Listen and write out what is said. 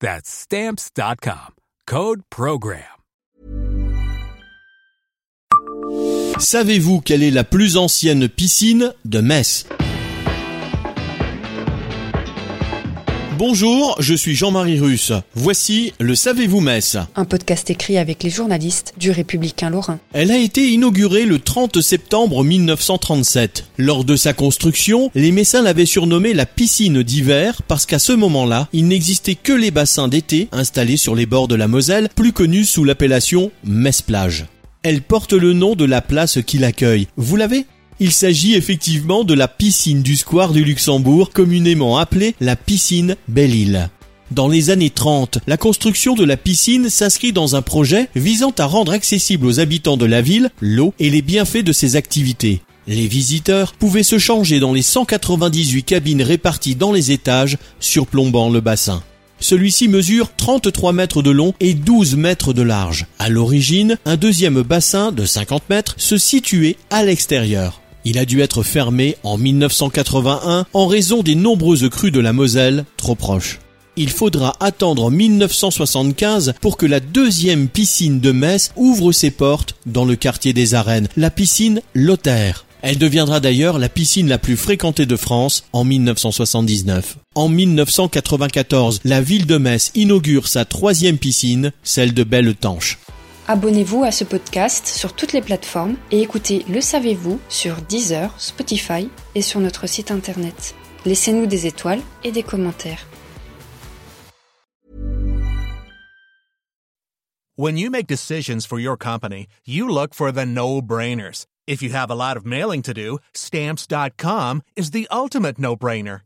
That's Stamps.com. Code Program. Savez-vous quelle est la plus ancienne piscine de Metz? Bonjour, je suis Jean-Marie Russe. Voici le Savez-vous Metz Un podcast écrit avec les journalistes du Républicain Lorrain. Elle a été inaugurée le 30 septembre 1937. Lors de sa construction, les Messins l'avaient surnommée la piscine d'hiver parce qu'à ce moment-là, il n'existait que les bassins d'été installés sur les bords de la Moselle, plus connus sous l'appellation Metz-Plage. Elle porte le nom de la place qui l'accueille. Vous l'avez? Il s'agit effectivement de la piscine du square du Luxembourg, communément appelée la piscine Belle-Île. Dans les années 30, la construction de la piscine s'inscrit dans un projet visant à rendre accessible aux habitants de la ville l'eau et les bienfaits de ses activités. Les visiteurs pouvaient se changer dans les 198 cabines réparties dans les étages, surplombant le bassin. Celui-ci mesure 33 mètres de long et 12 mètres de large. À l'origine, un deuxième bassin de 50 mètres se situait à l'extérieur. Il a dû être fermé en 1981 en raison des nombreuses crues de la Moselle trop proches. Il faudra attendre 1975 pour que la deuxième piscine de Metz ouvre ses portes dans le quartier des Arènes, la piscine Lothaire. Elle deviendra d'ailleurs la piscine la plus fréquentée de France en 1979. En 1994, la ville de Metz inaugure sa troisième piscine, celle de Belle-Tanche. Abonnez-vous à ce podcast sur toutes les plateformes et écoutez Le Savez-vous sur Deezer, Spotify et sur notre site internet. Laissez-nous des étoiles et des commentaires. When you make decisions for your company, you look for the no-brainers. If you have a lot of mailing to do, stamps.com is the ultimate no-brainer.